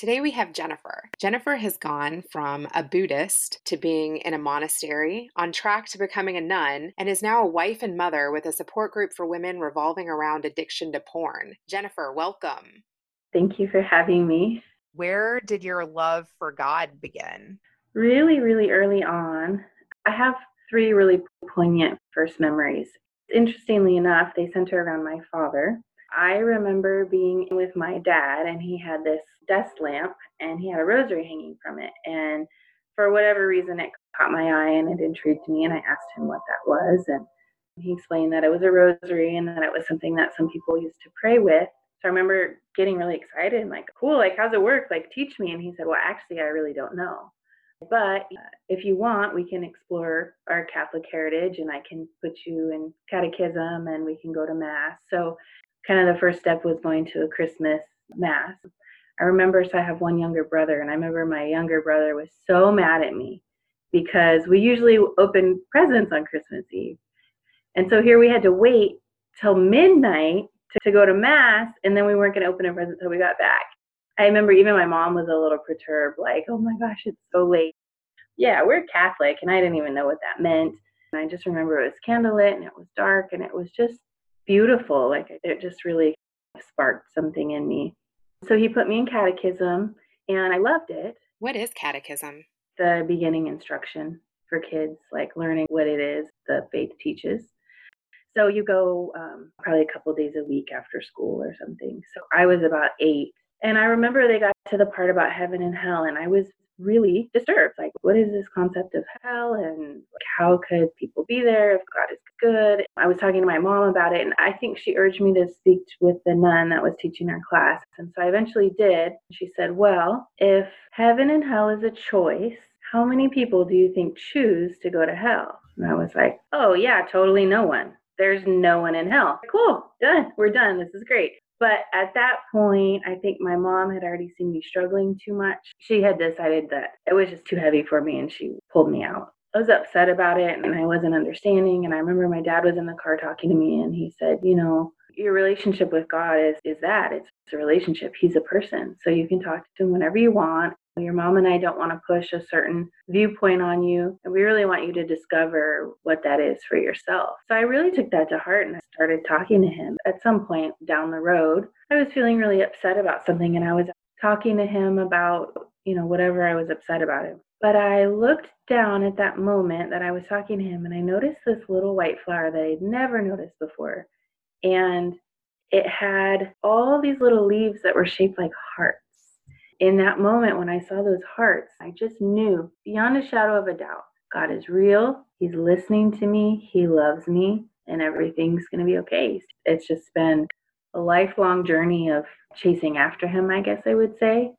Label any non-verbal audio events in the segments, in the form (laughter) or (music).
Today we have Jennifer. Jennifer has gone from a Buddhist to being in a monastery, on track to becoming a nun, and is now a wife and mother with a support group for women revolving around addiction to porn. Jennifer, welcome. Thank you for having me. Where did your love for God begin? Really, really early on. I have three really poignant first memories. Interestingly enough, they center around my father. I remember being with my dad, and he had this desk lamp and he had a rosary hanging from it. And for whatever reason, it caught my eye and it intrigued me. And I asked him what that was. And he explained that it was a rosary and that it was something that some people used to pray with. So I remember getting really excited and like, cool, like, how's it work? Like, teach me. And he said, well, actually, I really don't know. But uh, if you want, we can explore our Catholic heritage and I can put you in catechism and we can go to Mass. So, kind of the first step was going to a Christmas Mass. I remember, so I have one younger brother, and I remember my younger brother was so mad at me because we usually open presents on Christmas Eve. And so here we had to wait till midnight to, to go to Mass, and then we weren't going to open a present until we got back. I remember even my mom was a little perturbed, like, oh my gosh, it's so late. Yeah, we're Catholic, and I didn't even know what that meant. And I just remember it was candlelit and it was dark and it was just beautiful. Like it just really sparked something in me. So he put me in catechism and I loved it. What is catechism? The beginning instruction for kids, like learning what it is the faith teaches. So you go um, probably a couple days a week after school or something. So I was about eight. And I remember they got to the part about heaven and hell, and I was really disturbed. Like, what is this concept of hell and like, how could people be there if God is good? I was talking to my mom about it, and I think she urged me to speak with the nun that was teaching our class. And so I eventually did. She said, Well, if heaven and hell is a choice, how many people do you think choose to go to hell? And I was like, Oh, yeah, totally no one. There's no one in hell. Cool, done. We're done. This is great. But at that point, I think my mom had already seen me struggling too much. She had decided that it was just too heavy for me and she pulled me out. I was upset about it and I wasn't understanding. And I remember my dad was in the car talking to me and he said, You know, your relationship with God is, is that it's a relationship. He's a person. So you can talk to him whenever you want. Your mom and I don't want to push a certain viewpoint on you. And we really want you to discover what that is for yourself. So I really took that to heart and I started talking to him. At some point down the road, I was feeling really upset about something and I was talking to him about, you know, whatever I was upset about it. But I looked down at that moment that I was talking to him and I noticed this little white flower that I'd never noticed before. And it had all these little leaves that were shaped like hearts in that moment when I saw those hearts, I just knew beyond a shadow of a doubt God is real. He's listening to me. He loves me, and everything's going to be okay. It's just been a lifelong journey of chasing after Him, I guess I would say.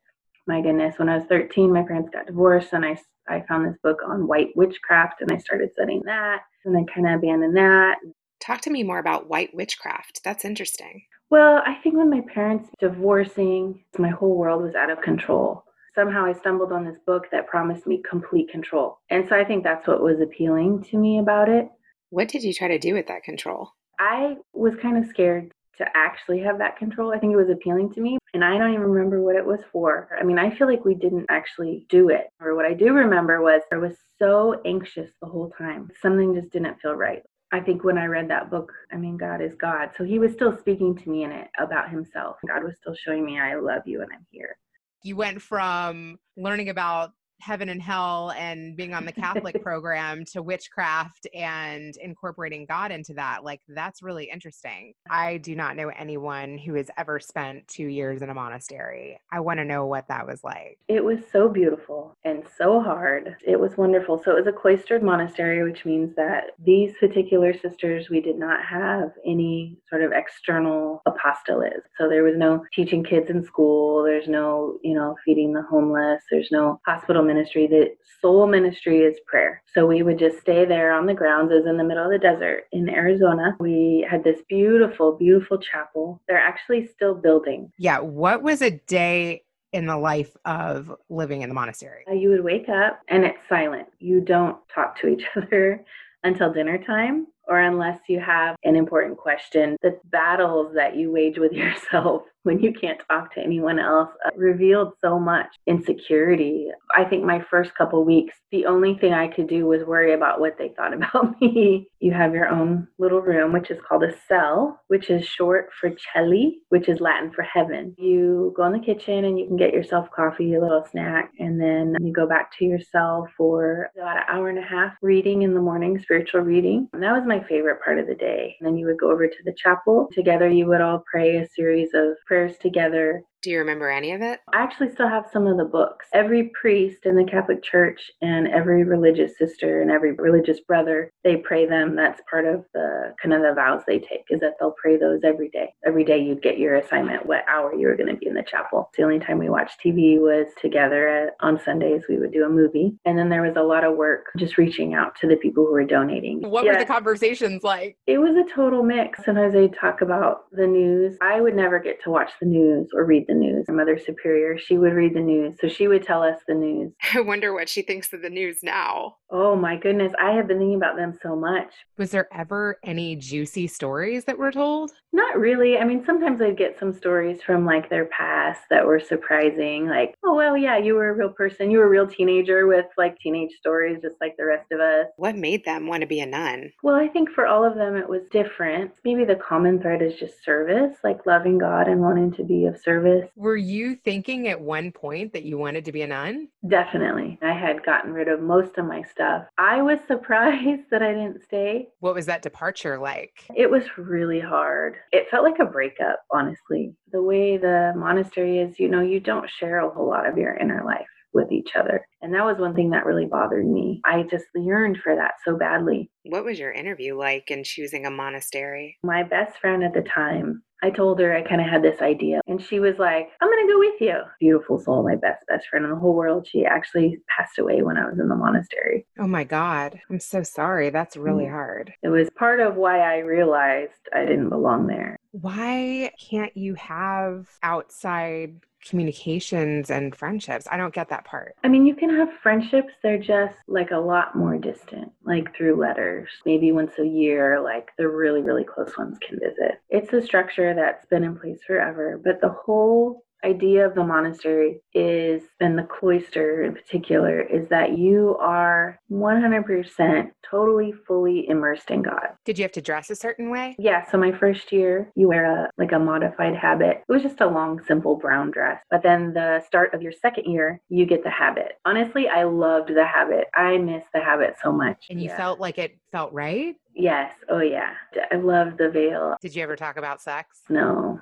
My goodness, when I was 13, my parents got divorced, and I, I found this book on white witchcraft, and I started studying that, and then kind of abandoned that. Talk to me more about white witchcraft. That's interesting. Well, I think when my parents divorcing, my whole world was out of control. Somehow I stumbled on this book that promised me complete control. And so I think that's what was appealing to me about it. What did you try to do with that control? I was kind of scared to actually have that control. I think it was appealing to me, and I don't even remember what it was for. I mean, I feel like we didn't actually do it. Or what I do remember was I was so anxious the whole time. Something just didn't feel right. I think when I read that book, I mean, God is God. So he was still speaking to me in it about himself. God was still showing me, I love you and I'm here. You went from learning about heaven and hell and being on the Catholic (laughs) program to witchcraft and incorporating God into that. Like, that's really interesting. I do not know anyone who has ever spent two years in a monastery. I want to know what that was like. It was so beautiful and so hard. It was wonderful. So, it was a cloistered monastery, which means that these particular sisters, we did not have any sort of external apostolate. So, there was no teaching kids in school, there's no, you know, feeding the homeless, there's no hospital ministry. The sole ministry is prayer. So, we would just stay there on the grounds as in the middle of the desert in Arizona. We had this beautiful, beautiful chapel. They're actually still building. Yeah. What was a day in the life of living in the monastery? Uh, you would wake up and it's silent. You don't talk to each (laughs) other until dinner time or unless you have an important question. The battles that you wage with (laughs) yourself when you can't talk to anyone else uh, revealed so much insecurity. I think my first couple weeks, the only thing I could do was worry about what they thought (laughs) about me. You have your own little room, which is called a cell, which is short for caeli, which is Latin for heaven. You go in the kitchen and you can get yourself coffee, a little snack, and then you go back to your cell for about an hour and a half reading in the morning, spiritual reading. And that was my favorite part of the day. And then you would go over to the chapel. Together, you would all pray a series of prayers together do you remember any of it? I actually still have some of the books. Every priest in the Catholic Church and every religious sister and every religious brother, they pray them. That's part of the kind of the vows they take is that they'll pray those every day. Every day you'd get your assignment, what hour you were going to be in the chapel. The only time we watched TV was together at, on Sundays. We would do a movie. And then there was a lot of work just reaching out to the people who were donating. What yeah. were the conversations like? It was a total mix. Sometimes they talk about the news. I would never get to watch the news or read the news. My mother superior, she would read the news. So she would tell us the news. (laughs) I wonder what she thinks of the news now. Oh my goodness. I have been thinking about them so much. Was there ever any juicy stories that were told? Not really. I mean, sometimes I'd get some stories from like their past that were surprising. Like, oh, well, yeah, you were a real person. You were a real teenager with like teenage stories, just like the rest of us. What made them want to be a nun? Well, I think for all of them, it was different. Maybe the common thread is just service, like loving God and wanting to be of service. Were you thinking at one point that you wanted to be a nun? Definitely. I had gotten rid of most of my stuff. I was (laughs) surprised that I didn't stay. What was that departure like? It was really hard. It felt like a breakup, honestly. The way the monastery is, you know, you don't share a whole lot of your inner life with each other. And that was one thing that really bothered me. I just yearned for that so badly. What was your interview like in choosing a monastery? My best friend at the time, I told her I kind of had this idea, and she was like, I'm going to go with you. Beautiful soul, my best, best friend in the whole world. She actually passed away when I was in the monastery. Oh my God. I'm so sorry. That's really mm. hard. It was part of why I realized I didn't belong there. Why can't you have outside communications and friendships. I don't get that part. I mean, you can have friendships, they're just like a lot more distant, like through letters. Maybe once a year, like the really, really close ones can visit. It's a structure that's been in place forever, but the whole idea of the monastery is, and the cloister in particular, is that you are 100% totally fully immersed in God. Did you have to dress a certain way? Yeah. So my first year, you wear a like a modified habit. It was just a long, simple brown dress. But then the start of your second year, you get the habit. Honestly, I loved the habit. I miss the habit so much. And you yeah. felt like it felt right? Yes. Oh, yeah. I love the veil. Did you ever talk about sex? No.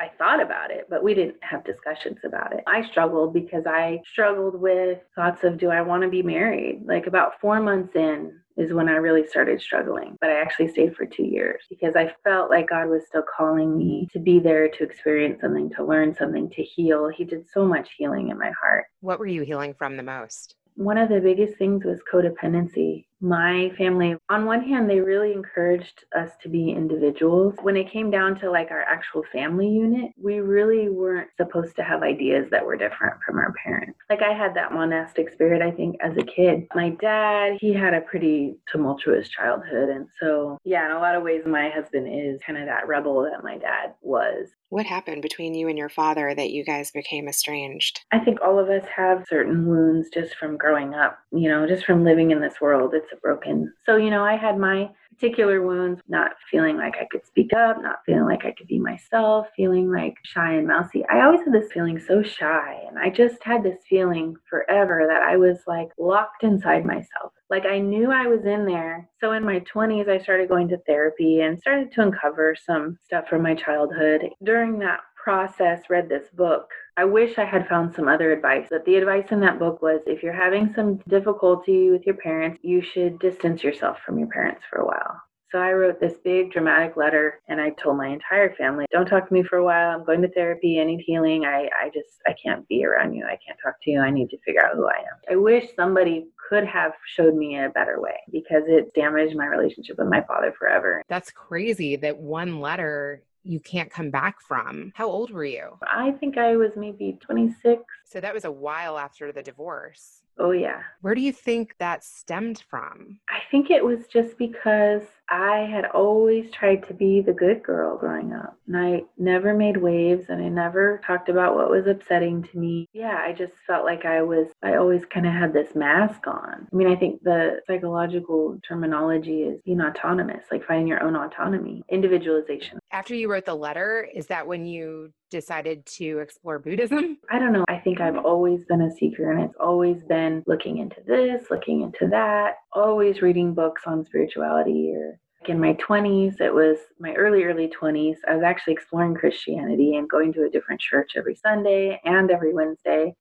I thought about it, but we didn't have discussions about it. I struggled because I struggled with thoughts of, do I want to be married? Like about four months in, is when I really started struggling. But I actually stayed for two years because I felt like God was still calling me to be there to experience something, to learn something, to heal. He did so much healing in my heart. What were you healing from the most? One of the biggest things was codependency my family, on one hand, they really encouraged us to be individuals. When it came down to like our actual family unit, we really weren't supposed to have ideas that were different from our parents. Like I had that monastic spirit, I think, as a kid. My dad, he had a pretty tumultuous childhood. And so, yeah, in a lot of ways, my husband is kind of that rebel that my dad was. What happened between you and your father that you guys became estranged? I think all of us have certain wounds just from growing up, you know, just from living in this world. It's a broken. So, you know, I had my particular wounds, not feeling like I could speak up, not feeling like I could be myself, feeling like shy and mousy. I always had this feeling so shy. And I just had this feeling forever that I was like locked inside myself. Like I knew I was in there. So in my 20s, I started going to therapy and started to uncover some stuff from my childhood. During that process, read this book. I wish I had found some other advice. But the advice in that book was if you're having some difficulty with your parents, you should distance yourself from your parents for a while. So I wrote this big dramatic letter and I told my entire family, don't talk to me for a while. I'm going to therapy. I need healing. I, I just, I can't be around you. I can't talk to you. I need to figure out who I am. I wish somebody could have showed me a better way because it damaged my relationship with my father forever. That's crazy that one letter you can't come back from. How old were you? I think I was maybe 26. So that was a while after the divorce. Oh, yeah. Where do you think that stemmed from? I think it was just because I had always tried to be the good girl growing up. And I never made waves and I never talked about what was upsetting to me. Yeah, I just felt like I was, I always kind of had this mask on. I mean, I think the psychological terminology is being autonomous, like finding your own autonomy, individualization. After you wrote the letter, is that when you decided to explore Buddhism? I don't know. I think I've always been a seeker and it's always been looking into this, looking into that, always reading books on spirituality or in my 20s, it was my early, early 20s. I was actually exploring Christianity and going to a different church every Sunday and every Wednesday.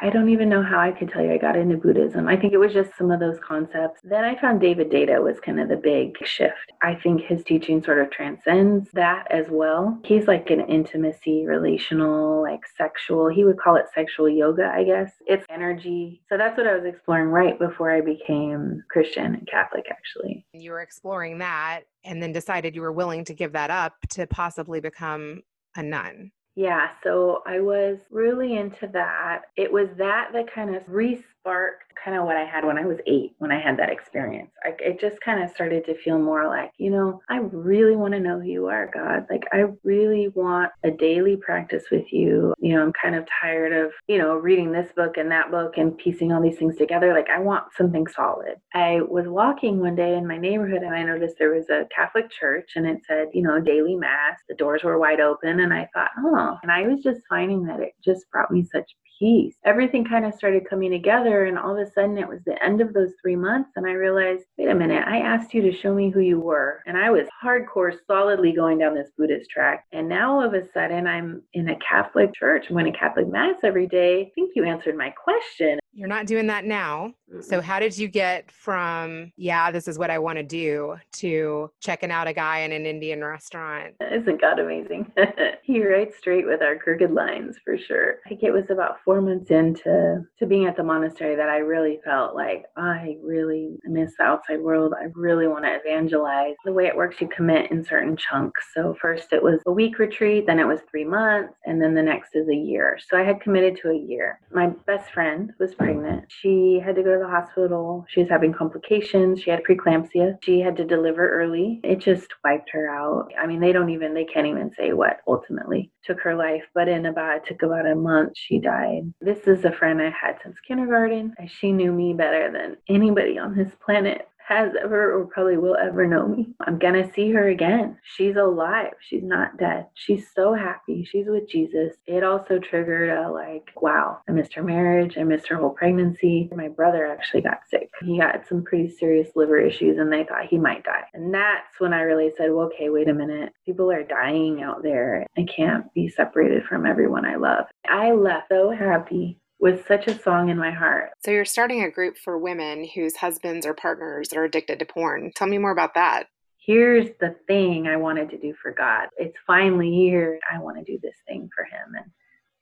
I don't even know how I could tell you I got into Buddhism. I think it was just some of those concepts. Then I found David Deida was kind of the big shift. I think his teaching sort of transcends that as well. He's like an intimacy, relational, like sexual. He would call it sexual yoga, I guess. It's energy. So that's what I was exploring right before I became Christian and Catholic, actually. You were exploring that and then decided you were willing to give that up to possibly become a nun. Yeah, so I was really into that. It was that that kind of re sparked kind of what I had when I was eight, when I had that experience. I, it just kind of started to feel more like, you know, I really want to know who you are, God. Like, I really want a daily practice with you. You know, I'm kind of tired of, you know, reading this book and that book and piecing all these things together. Like, I want something solid. I was walking one day in my neighborhood and I noticed there was a Catholic church and it said, you know, daily mass. The doors were wide open. And I thought, oh, and I was just finding that it just brought me such peace. Everything kind of started coming together, and all of a sudden it was the end of those three months. And I realized, wait a minute, I asked you to show me who you were. And I was hardcore, solidly going down this Buddhist track. And now all of a sudden I'm in a Catholic church, I'm going to Catholic Mass every day. I think you answered my question. You're not doing that now. Mm-hmm. So, how did you get from, yeah, this is what I want to do, to checking out a guy in an Indian restaurant? Isn't God amazing? (laughs) he writes straight with our crooked lines for sure. I think it was about four months into to being at the monastery that I really felt like I really miss the outside world. I really want to evangelize. The way it works, you commit in certain chunks. So, first it was a week retreat, then it was three months, and then the next is a year. So, I had committed to a year. My best friend was pregnant. She had to go to the hospital. She was having complications. She had preeclampsia. She had to deliver early. It just wiped her out. I mean, they don't even, they can't even say what ultimately took her life. But in about, it took about a month, she died. This is a friend I had since kindergarten. She knew me better than anybody on this planet has ever or probably will ever know me. I'm going to see her again. She's alive. She's not dead. She's so happy. She's with Jesus. It also triggered a like, wow, I missed her marriage. I missed her whole pregnancy. My brother actually got sick. He had some pretty serious liver issues and they thought he might die. And that's when I really said, well, okay, wait a minute. People are dying out there. I can't be separated from everyone I love. I left so happy with such a song in my heart. So you're starting a group for women whose husbands or partners are addicted to porn. Tell me more about that. Here's the thing I wanted to do for God. It's finally here. I want to do this thing for Him. And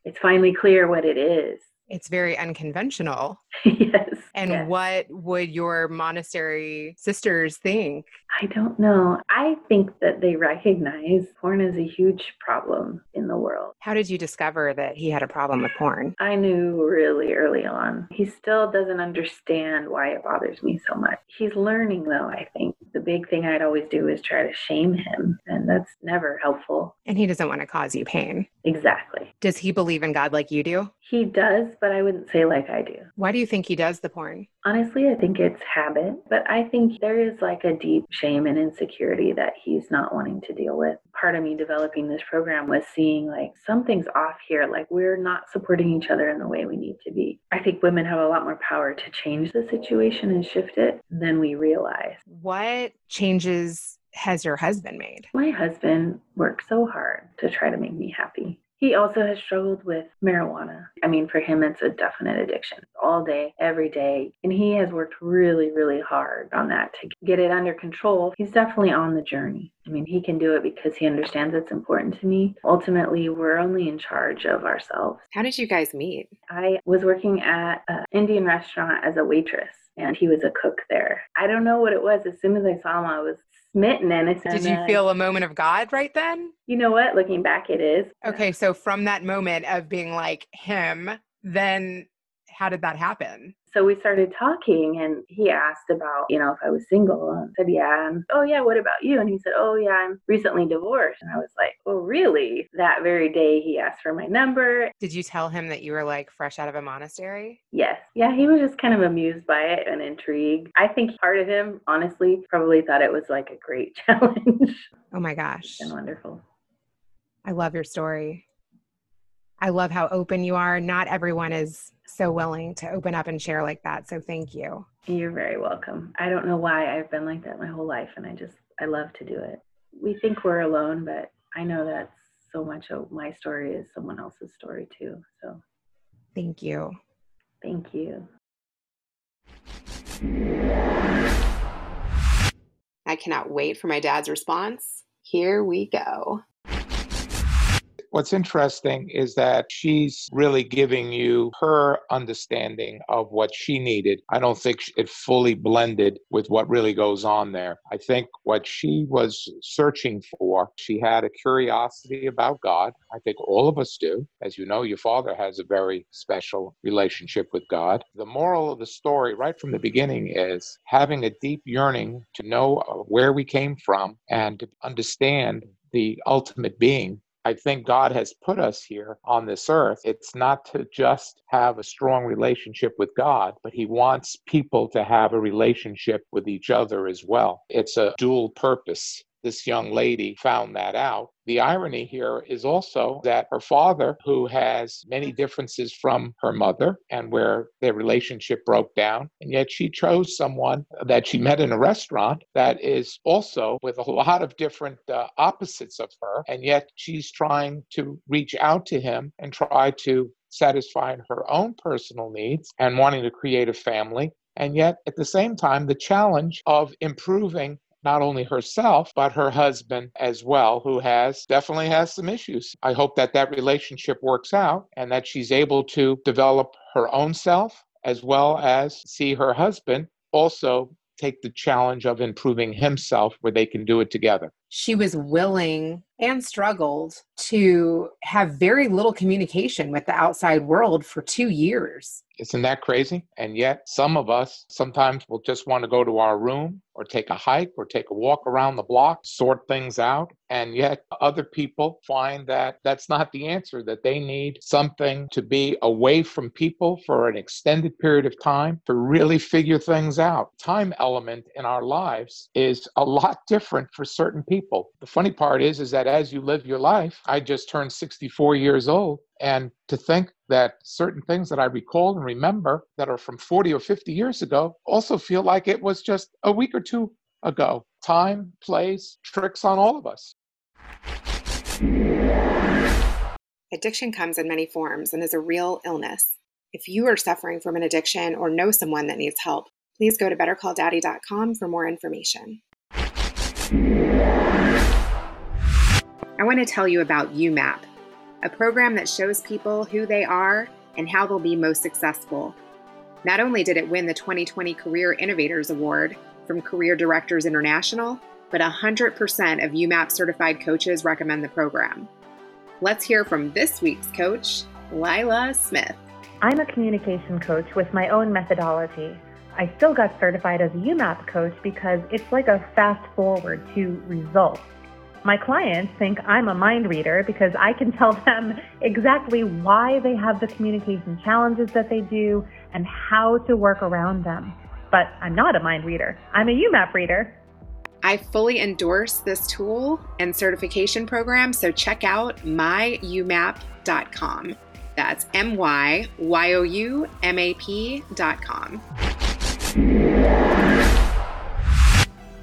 it's finally clear what it is. It's very unconventional. (laughs) yes. And yes. what would your monastery sisters think? I don't know. I think that they recognize porn is a huge problem in the world. How did you discover that he had a problem with porn? I knew really early on. He still doesn't understand why it bothers me so much. He's learning, though, I think. The big thing I'd always do is try to shame him, and that's never helpful. And he doesn't want to cause you pain. Exactly. Does he believe in God like you do? He does, but I wouldn't say like I do. Why do you think he does the porn? Honestly, I think it's habit, but I think there is like a deep shame and insecurity that he's not wanting to deal with. Part of me developing this program was seeing like something's off here, like we're not supporting each other in the way we need to be. I think women have a lot more power to change the situation and shift it than we realize. What changes has your husband made? My husband worked so hard to try to make me happy. He also has struggled with marijuana. I mean, for him, it's a definite addiction all day, every day. And he has worked really, really hard on that to get it under control. He's definitely on the journey. I mean, he can do it because he understands it's important to me. Ultimately, we're only in charge of ourselves. How did you guys meet? I was working at an Indian restaurant as a waitress and he was a cook there. I don't know what it was. As soon as I saw him, I was smitten. And it's Did you feel a moment of God right then? You know what? Looking back, it is. Okay, so from that moment of being like him, then how did that happen? So we started talking, and he asked about, you know, if I was single. And I said, yeah. And, oh, yeah, what about you? And he said, oh, yeah, I'm recently divorced. And I was like, oh, really? That very day, he asked for my number. Did you tell him that you were like fresh out of a monastery? Yes. Yeah, he was just kind of amused by it and intrigued. I think part of him, honestly, probably thought it was like a great (laughs) challenge. Oh my gosh. And wonderful. I love your story. I love how open you are. Not everyone is so willing to open up and share like that. So thank you. You're very welcome. I don't know why I've been like that my whole life, and I just, I love to do it. We think we're alone, but I know that so much of my story is someone else's story too. So thank you. Thank you. I cannot wait for my dad's response. Here we go. What's interesting is that she's really giving you her understanding of what she needed. I don't think it fully blended with what really goes on there. I think what she was searching for, she had a curiosity about God. I think all of us do. As you know, your father has a very special relationship with God. The moral of the story, right from the beginning, is having a deep yearning to know where we came from and to understand the ultimate being I think God has put us here on this earth. It's not to just have a strong relationship with God, but He wants people to have a relationship with each other as well. It's a dual purpose this young lady found that out. The irony here is also that her father, who has many differences from her mother and where their relationship broke down, and yet she chose someone that she met in a restaurant that is also with a lot of different uh, opposites of her, and yet she's trying to reach out to him and try to satisfy her own personal needs and wanting to create a family and yet at the same time the challenge of improving not only herself but her husband as well who has definitely has some issues. I hope that that relationship works out and that she's able to develop her own self as well as see her husband also take the challenge of improving himself where they can do it together she was willing and struggled to have very little communication with the outside world for two years. Isn't that crazy? And yet, some of us sometimes will just want to go to our room or take a hike or take a walk around the block, sort things out. And yet, other people find that that's not the answer, that they need something to be away from people for an extended period of time to really figure things out. Time element in our lives is a lot different for certain people people. The funny part is, is that as you live your life, I just turned 64 years old. And to think that certain things that I recall and remember that are from 40 or 50 years ago also feel like it was just a week or two ago. Time plays tricks on all of us. Addiction comes in many forms and is a real illness. If you are suffering from an addiction or know someone that needs help, please go to bettercalldaddy.com for more information. I want to tell you about YouMap, a program that shows people who they are and how they'll be most successful. Not only did it win the 2020 Career Innovators Award from Career Directors International, but 100% of YouMap certified coaches recommend the program. Let's hear from this week's coach, Lila Smith. I'm a communication coach with my own methodology I still got certified as a YouMap coach because it's like a fast forward to results. My clients think I'm a mind reader because I can (laughs) tell them exactly why they have the communication challenges that they do and how to work around them. But I'm not a mind reader, I'm a YouMap reader. I fully endorse this tool and certification program, so check out myyoumap.com. That's M Y Y O U M A P.com.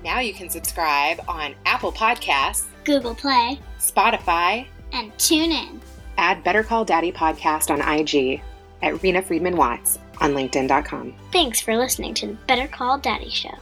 Now you can subscribe on Apple Podcasts, Google Play, Spotify, and tune in. Add Better Call Daddy podcast on IG at Rena Friedman Watts on LinkedIn.com. Thanks for listening to the Better Call Daddy Show.